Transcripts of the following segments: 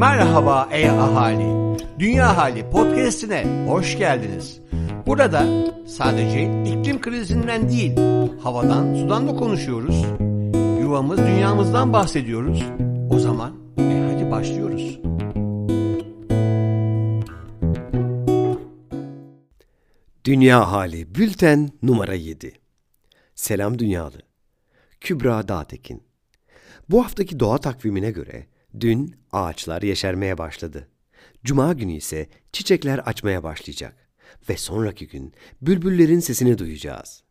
Merhaba ey ahali. Dünya Hali podcast'ine hoş geldiniz. Burada sadece iklim krizinden değil, havadan, sudan da konuşuyoruz. Yuvamız, dünyamızdan bahsediyoruz. O zaman e hadi başlıyoruz. Dünya Hali Bülten numara 7 Selam Dünyalı Kübra Dağtekin Bu haftaki doğa takvimine göre dün ağaçlar yeşermeye başladı. Cuma günü ise çiçekler açmaya başlayacak ve sonraki gün bülbüllerin sesini duyacağız.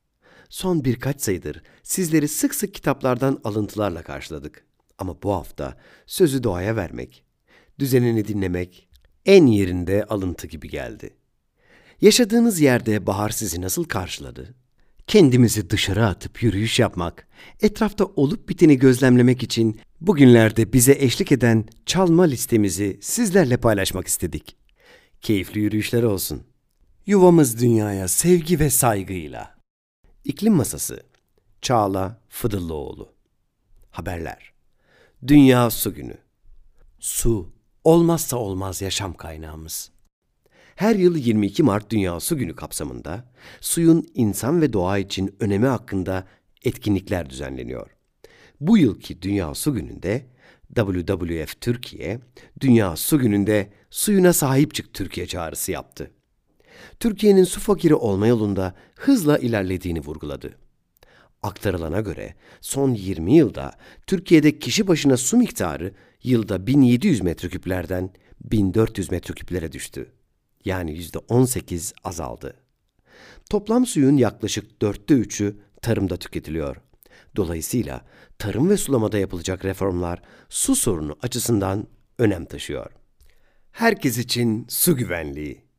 Son birkaç sayıdır sizleri sık sık kitaplardan alıntılarla karşıladık. Ama bu hafta sözü doğaya vermek, düzenini dinlemek en yerinde alıntı gibi geldi. Yaşadığınız yerde bahar sizi nasıl karşıladı? Kendimizi dışarı atıp yürüyüş yapmak, etrafta olup biteni gözlemlemek için bugünlerde bize eşlik eden çalma listemizi sizlerle paylaşmak istedik. Keyifli yürüyüşler olsun. Yuvamız dünyaya sevgi ve saygıyla. İklim Masası Çağla Fıdıllıoğlu Haberler Dünya Su Günü Su, olmazsa olmaz yaşam kaynağımız. Her yıl 22 Mart Dünya Su Günü kapsamında suyun insan ve doğa için önemi hakkında etkinlikler düzenleniyor. Bu yılki Dünya Su Günü'nde WWF Türkiye, Dünya Su Günü'nde suyuna sahip çık Türkiye çağrısı yaptı. Türkiye'nin su fakiri olma yolunda hızla ilerlediğini vurguladı. Aktarılana göre son 20 yılda Türkiye'de kişi başına su miktarı yılda 1700 metreküplerden 1400 metreküplere düştü yani yüzde 18 azaldı. Toplam suyun yaklaşık dörtte üçü tarımda tüketiliyor. Dolayısıyla tarım ve sulamada yapılacak reformlar su sorunu açısından önem taşıyor. Herkes için su güvenliği.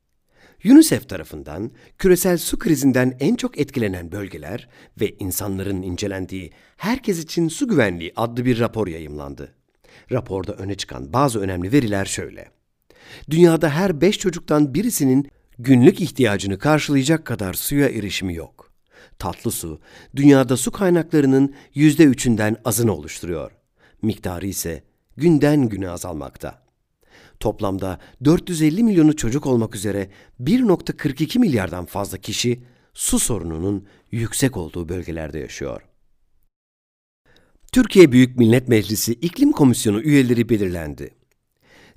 UNICEF tarafından küresel su krizinden en çok etkilenen bölgeler ve insanların incelendiği Herkes için Su Güvenliği adlı bir rapor yayımlandı. Raporda öne çıkan bazı önemli veriler şöyle. Dünyada her beş çocuktan birisinin günlük ihtiyacını karşılayacak kadar suya erişimi yok. Tatlı su, dünyada su kaynaklarının yüzde üçünden azını oluşturuyor. Miktarı ise günden güne azalmakta. Toplamda 450 milyonu çocuk olmak üzere 1.42 milyardan fazla kişi su sorununun yüksek olduğu bölgelerde yaşıyor. Türkiye Büyük Millet Meclisi İklim Komisyonu üyeleri belirlendi.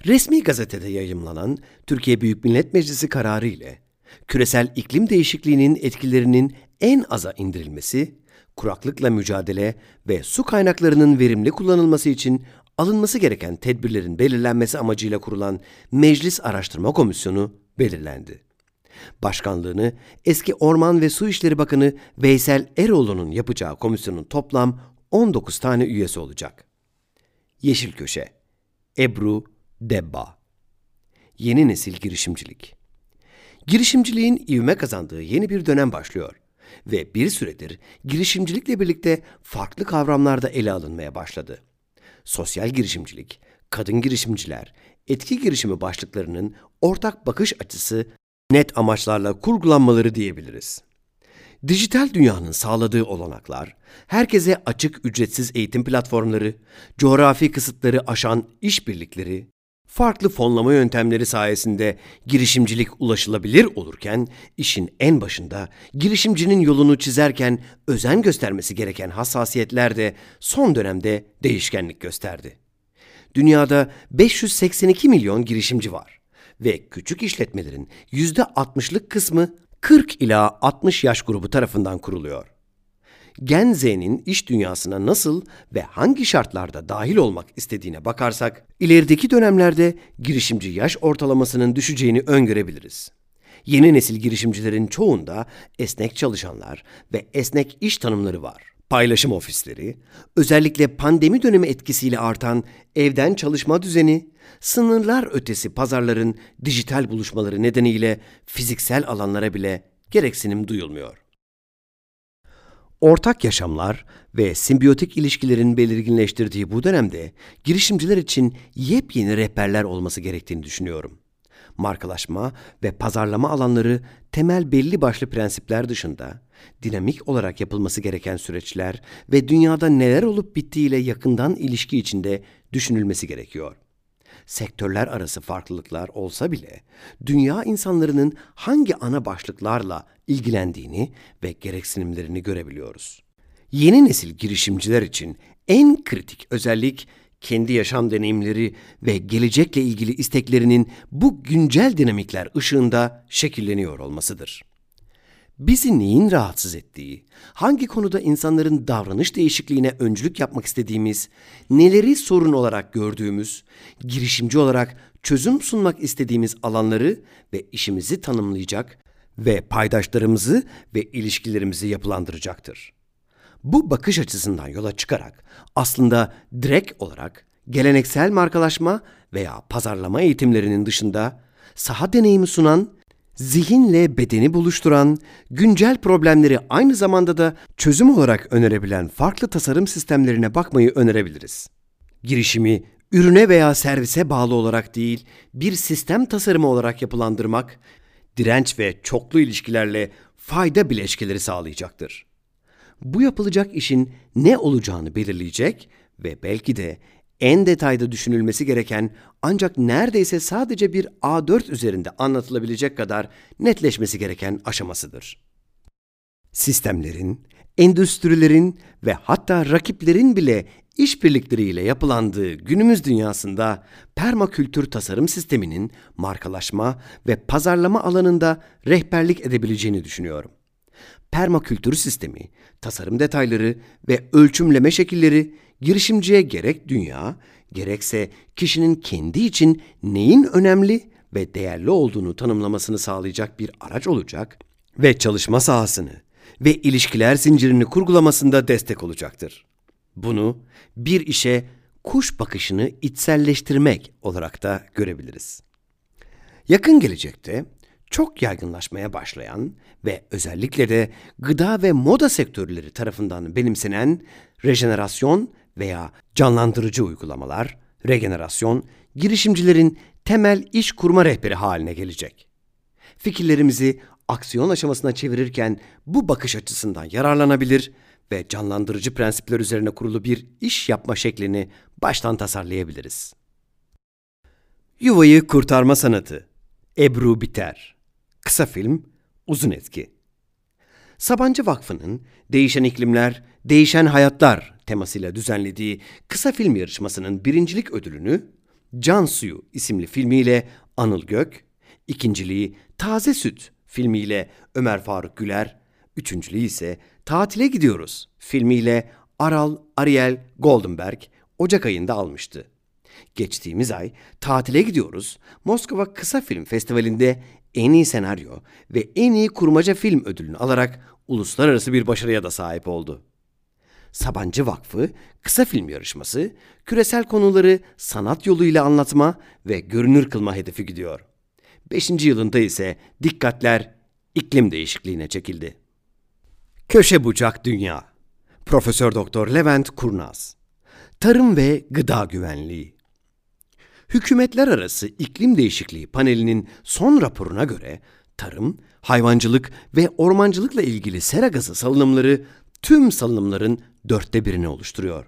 Resmi gazetede yayımlanan Türkiye Büyük Millet Meclisi kararı ile küresel iklim değişikliğinin etkilerinin en aza indirilmesi, kuraklıkla mücadele ve su kaynaklarının verimli kullanılması için alınması gereken tedbirlerin belirlenmesi amacıyla kurulan Meclis Araştırma Komisyonu belirlendi. Başkanlığını eski Orman ve Su İşleri Bakanı Veysel Eroğlu'nun yapacağı komisyonun toplam 19 tane üyesi olacak. Yeşil Köşe Ebru Debba Yeni nesil girişimcilik Girişimciliğin ivme kazandığı yeni bir dönem başlıyor ve bir süredir girişimcilikle birlikte farklı kavramlarda ele alınmaya başladı. Sosyal girişimcilik, kadın girişimciler, etki girişimi başlıklarının ortak bakış açısı net amaçlarla kurgulanmaları diyebiliriz. Dijital dünyanın sağladığı olanaklar, herkese açık ücretsiz eğitim platformları, coğrafi kısıtları aşan işbirlikleri, farklı fonlama yöntemleri sayesinde girişimcilik ulaşılabilir olurken, işin en başında girişimcinin yolunu çizerken özen göstermesi gereken hassasiyetler de son dönemde değişkenlik gösterdi. Dünyada 582 milyon girişimci var ve küçük işletmelerin %60'lık kısmı 40 ila 60 yaş grubu tarafından kuruluyor. Gen Z'nin iş dünyasına nasıl ve hangi şartlarda dahil olmak istediğine bakarsak, ilerideki dönemlerde girişimci yaş ortalamasının düşeceğini öngörebiliriz. Yeni nesil girişimcilerin çoğunda esnek çalışanlar ve esnek iş tanımları var. Paylaşım ofisleri, özellikle pandemi dönemi etkisiyle artan evden çalışma düzeni, sınırlar ötesi pazarların dijital buluşmaları nedeniyle fiziksel alanlara bile gereksinim duyulmuyor. Ortak yaşamlar ve simbiyotik ilişkilerin belirginleştirdiği bu dönemde girişimciler için yepyeni rehberler olması gerektiğini düşünüyorum. Markalaşma ve pazarlama alanları temel belli başlı prensipler dışında dinamik olarak yapılması gereken süreçler ve dünyada neler olup bittiğiyle yakından ilişki içinde düşünülmesi gerekiyor. Sektörler arası farklılıklar olsa bile dünya insanlarının hangi ana başlıklarla ilgilendiğini ve gereksinimlerini görebiliyoruz. Yeni nesil girişimciler için en kritik özellik kendi yaşam deneyimleri ve gelecekle ilgili isteklerinin bu güncel dinamikler ışığında şekilleniyor olmasıdır. Bizi neyin rahatsız ettiği, hangi konuda insanların davranış değişikliğine öncülük yapmak istediğimiz, neleri sorun olarak gördüğümüz, girişimci olarak çözüm sunmak istediğimiz alanları ve işimizi tanımlayacak ve paydaşlarımızı ve ilişkilerimizi yapılandıracaktır. Bu bakış açısından yola çıkarak aslında direkt olarak geleneksel markalaşma veya pazarlama eğitimlerinin dışında saha deneyimi sunan, zihinle bedeni buluşturan, güncel problemleri aynı zamanda da çözüm olarak önerebilen farklı tasarım sistemlerine bakmayı önerebiliriz. Girişimi ürüne veya servise bağlı olarak değil, bir sistem tasarımı olarak yapılandırmak, direnç ve çoklu ilişkilerle fayda bileşkeleri sağlayacaktır bu yapılacak işin ne olacağını belirleyecek ve belki de en detayda düşünülmesi gereken ancak neredeyse sadece bir A4 üzerinde anlatılabilecek kadar netleşmesi gereken aşamasıdır. Sistemlerin, endüstrilerin ve hatta rakiplerin bile işbirlikleriyle yapılandığı günümüz dünyasında permakültür tasarım sisteminin markalaşma ve pazarlama alanında rehberlik edebileceğini düşünüyorum permakültür sistemi, tasarım detayları ve ölçümleme şekilleri girişimciye gerek dünya, gerekse kişinin kendi için neyin önemli ve değerli olduğunu tanımlamasını sağlayacak bir araç olacak ve çalışma sahasını ve ilişkiler zincirini kurgulamasında destek olacaktır. Bunu bir işe kuş bakışını içselleştirmek olarak da görebiliriz. Yakın gelecekte çok yaygınlaşmaya başlayan ve özellikle de gıda ve moda sektörleri tarafından benimsenen rejenerasyon veya canlandırıcı uygulamalar, regenerasyon, girişimcilerin temel iş kurma rehberi haline gelecek. Fikirlerimizi aksiyon aşamasına çevirirken bu bakış açısından yararlanabilir ve canlandırıcı prensipler üzerine kurulu bir iş yapma şeklini baştan tasarlayabiliriz. Yuvayı kurtarma sanatı Ebru Biter Kısa film, uzun etki. Sabancı Vakfı'nın Değişen İklimler, Değişen Hayatlar temasıyla düzenlediği kısa film yarışmasının birincilik ödülünü Can Suyu isimli filmiyle Anıl Gök, ikinciliği Taze Süt filmiyle Ömer Faruk Güler, üçüncülüğü ise Tatile Gidiyoruz filmiyle Aral Ariel Goldenberg Ocak ayında almıştı. Geçtiğimiz ay tatile gidiyoruz. Moskova Kısa Film Festivali'nde en iyi senaryo ve en iyi kurmaca film ödülünü alarak uluslararası bir başarıya da sahip oldu. Sabancı Vakfı kısa film yarışması küresel konuları sanat yoluyla anlatma ve görünür kılma hedefi gidiyor. Beşinci yılında ise dikkatler iklim değişikliğine çekildi. Köşe bucak dünya. Profesör Doktor Levent Kurnaz. Tarım ve gıda güvenliği. Hükümetler Arası İklim Değişikliği Paneli'nin son raporuna göre tarım, hayvancılık ve ormancılıkla ilgili sera gazı salınımları tüm salınımların dörtte birini oluşturuyor.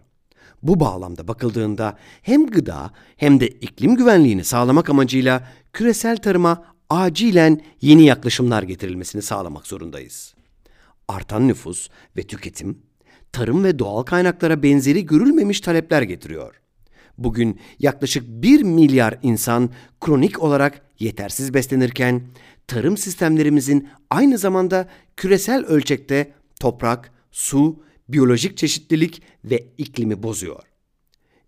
Bu bağlamda bakıldığında hem gıda hem de iklim güvenliğini sağlamak amacıyla küresel tarıma acilen yeni yaklaşımlar getirilmesini sağlamak zorundayız. Artan nüfus ve tüketim, tarım ve doğal kaynaklara benzeri görülmemiş talepler getiriyor. Bugün yaklaşık 1 milyar insan kronik olarak yetersiz beslenirken tarım sistemlerimizin aynı zamanda küresel ölçekte toprak, su, biyolojik çeşitlilik ve iklimi bozuyor.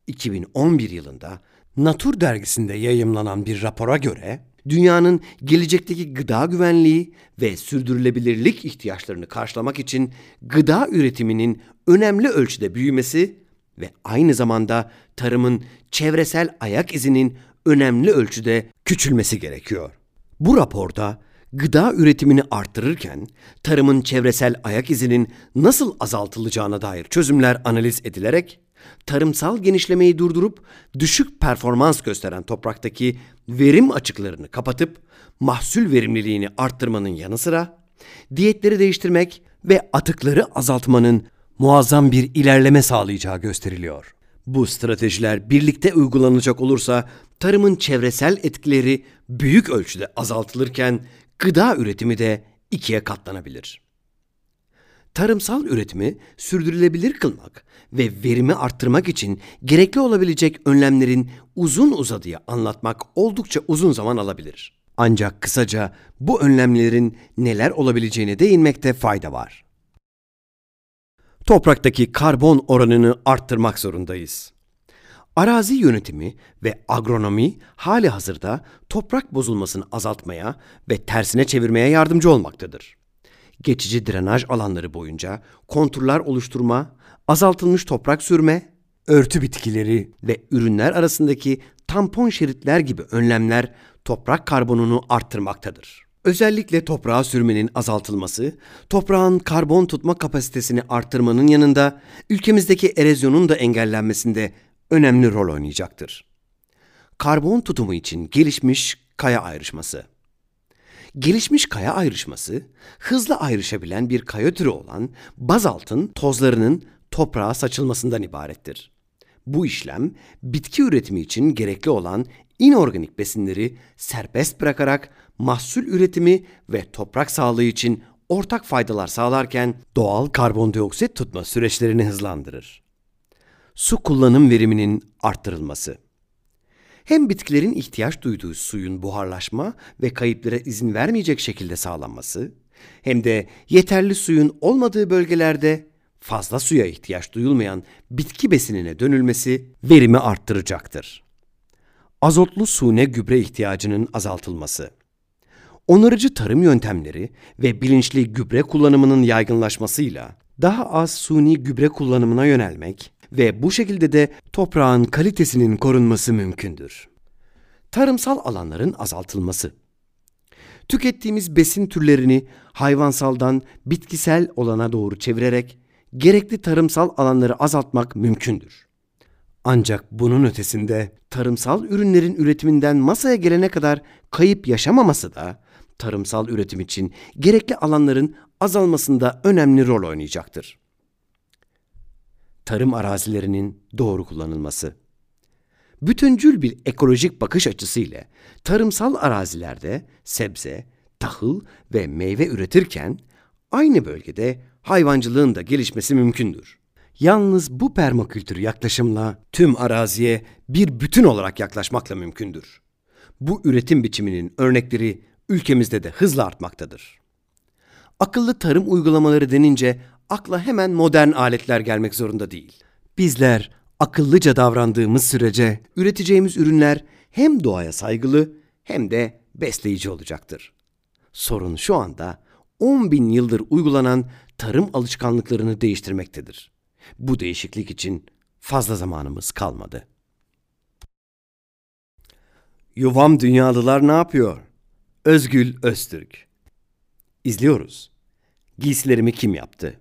2011 yılında Natur dergisinde yayımlanan bir rapora göre dünyanın gelecekteki gıda güvenliği ve sürdürülebilirlik ihtiyaçlarını karşılamak için gıda üretiminin önemli ölçüde büyümesi ve aynı zamanda tarımın çevresel ayak izinin önemli ölçüde küçülmesi gerekiyor. Bu raporda gıda üretimini arttırırken tarımın çevresel ayak izinin nasıl azaltılacağına dair çözümler analiz edilerek tarımsal genişlemeyi durdurup düşük performans gösteren topraktaki verim açıklarını kapatıp mahsul verimliliğini arttırmanın yanı sıra diyetleri değiştirmek ve atıkları azaltmanın muazzam bir ilerleme sağlayacağı gösteriliyor. Bu stratejiler birlikte uygulanacak olursa tarımın çevresel etkileri büyük ölçüde azaltılırken gıda üretimi de ikiye katlanabilir. Tarımsal üretimi sürdürülebilir kılmak ve verimi arttırmak için gerekli olabilecek önlemlerin uzun uzadıya anlatmak oldukça uzun zaman alabilir. Ancak kısaca bu önlemlerin neler olabileceğine değinmekte fayda var. Topraktaki karbon oranını arttırmak zorundayız. Arazi yönetimi ve agronomi hali hazırda toprak bozulmasını azaltmaya ve tersine çevirmeye yardımcı olmaktadır. Geçici drenaj alanları boyunca konturlar oluşturma, azaltılmış toprak sürme, örtü bitkileri ve ürünler arasındaki tampon şeritler gibi önlemler toprak karbonunu arttırmaktadır. Özellikle toprağa sürmenin azaltılması, toprağın karbon tutma kapasitesini arttırmanın yanında ülkemizdeki erozyonun da engellenmesinde önemli rol oynayacaktır. Karbon tutumu için gelişmiş kaya ayrışması. Gelişmiş kaya ayrışması, hızlı ayrışabilen bir kaya türü olan bazaltın tozlarının toprağa saçılmasından ibarettir. Bu işlem bitki üretimi için gerekli olan inorganik besinleri serbest bırakarak mahsul üretimi ve toprak sağlığı için ortak faydalar sağlarken doğal karbondioksit tutma süreçlerini hızlandırır. Su kullanım veriminin arttırılması. Hem bitkilerin ihtiyaç duyduğu suyun buharlaşma ve kayıplara izin vermeyecek şekilde sağlanması, hem de yeterli suyun olmadığı bölgelerde fazla suya ihtiyaç duyulmayan bitki besinine dönülmesi verimi arttıracaktır. Azotlu sune gübre ihtiyacının azaltılması. Onarıcı tarım yöntemleri ve bilinçli gübre kullanımının yaygınlaşmasıyla daha az suni gübre kullanımına yönelmek ve bu şekilde de toprağın kalitesinin korunması mümkündür. Tarımsal alanların azaltılması. Tükettiğimiz besin türlerini hayvansaldan bitkisel olana doğru çevirerek gerekli tarımsal alanları azaltmak mümkündür. Ancak bunun ötesinde tarımsal ürünlerin üretiminden masaya gelene kadar kayıp yaşamaması da tarımsal üretim için gerekli alanların azalmasında önemli rol oynayacaktır. Tarım arazilerinin doğru kullanılması. Bütüncül bir ekolojik bakış açısıyla tarımsal arazilerde sebze, tahıl ve meyve üretirken aynı bölgede hayvancılığın da gelişmesi mümkündür. Yalnız bu permakültür yaklaşımla tüm araziye bir bütün olarak yaklaşmakla mümkündür. Bu üretim biçiminin örnekleri ülkemizde de hızla artmaktadır. Akıllı tarım uygulamaları denince akla hemen modern aletler gelmek zorunda değil. Bizler akıllıca davrandığımız sürece üreteceğimiz ürünler hem doğaya saygılı hem de besleyici olacaktır. Sorun şu anda 10 bin yıldır uygulanan tarım alışkanlıklarını değiştirmektedir. Bu değişiklik için fazla zamanımız kalmadı. Yuvam dünyalılar ne yapıyor? Özgül Öztürk İzliyoruz. Giysilerimi kim yaptı?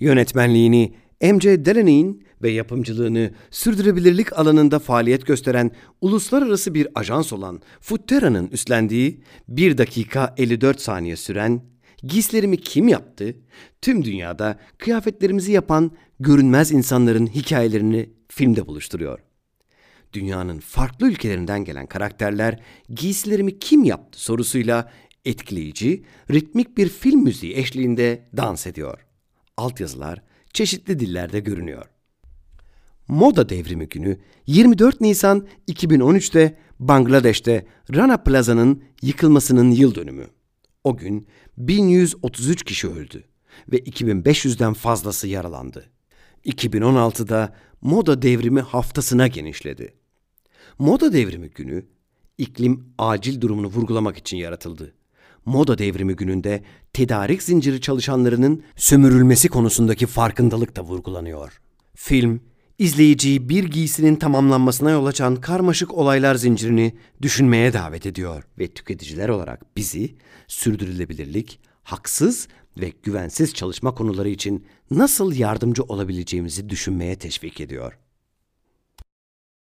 Yönetmenliğini M.C. Delaney'in ve yapımcılığını sürdürülebilirlik alanında faaliyet gösteren uluslararası bir ajans olan Futtera'nın üstlendiği 1 dakika 54 saniye süren Giysilerimi kim yaptı? Tüm dünyada kıyafetlerimizi yapan görünmez insanların hikayelerini filmde buluşturuyor. Dünyanın farklı ülkelerinden gelen karakterler giysilerimi kim yaptı sorusuyla etkileyici, ritmik bir film müziği eşliğinde dans ediyor. Altyazılar çeşitli dillerde görünüyor. Moda Devrimi Günü 24 Nisan 2013'te Bangladeş'te Rana Plaza'nın yıkılmasının yıl dönümü. O gün 1133 kişi öldü ve 2500'den fazlası yaralandı. 2016'da Moda Devrimi haftasına genişledi. Moda Devrimi günü iklim acil durumunu vurgulamak için yaratıldı. Moda Devrimi gününde tedarik zinciri çalışanlarının sömürülmesi konusundaki farkındalık da vurgulanıyor. Film, izleyiciyi bir giysinin tamamlanmasına yol açan karmaşık olaylar zincirini düşünmeye davet ediyor ve tüketiciler olarak bizi sürdürülebilirlik, haksız ve güvensiz çalışma konuları için nasıl yardımcı olabileceğimizi düşünmeye teşvik ediyor.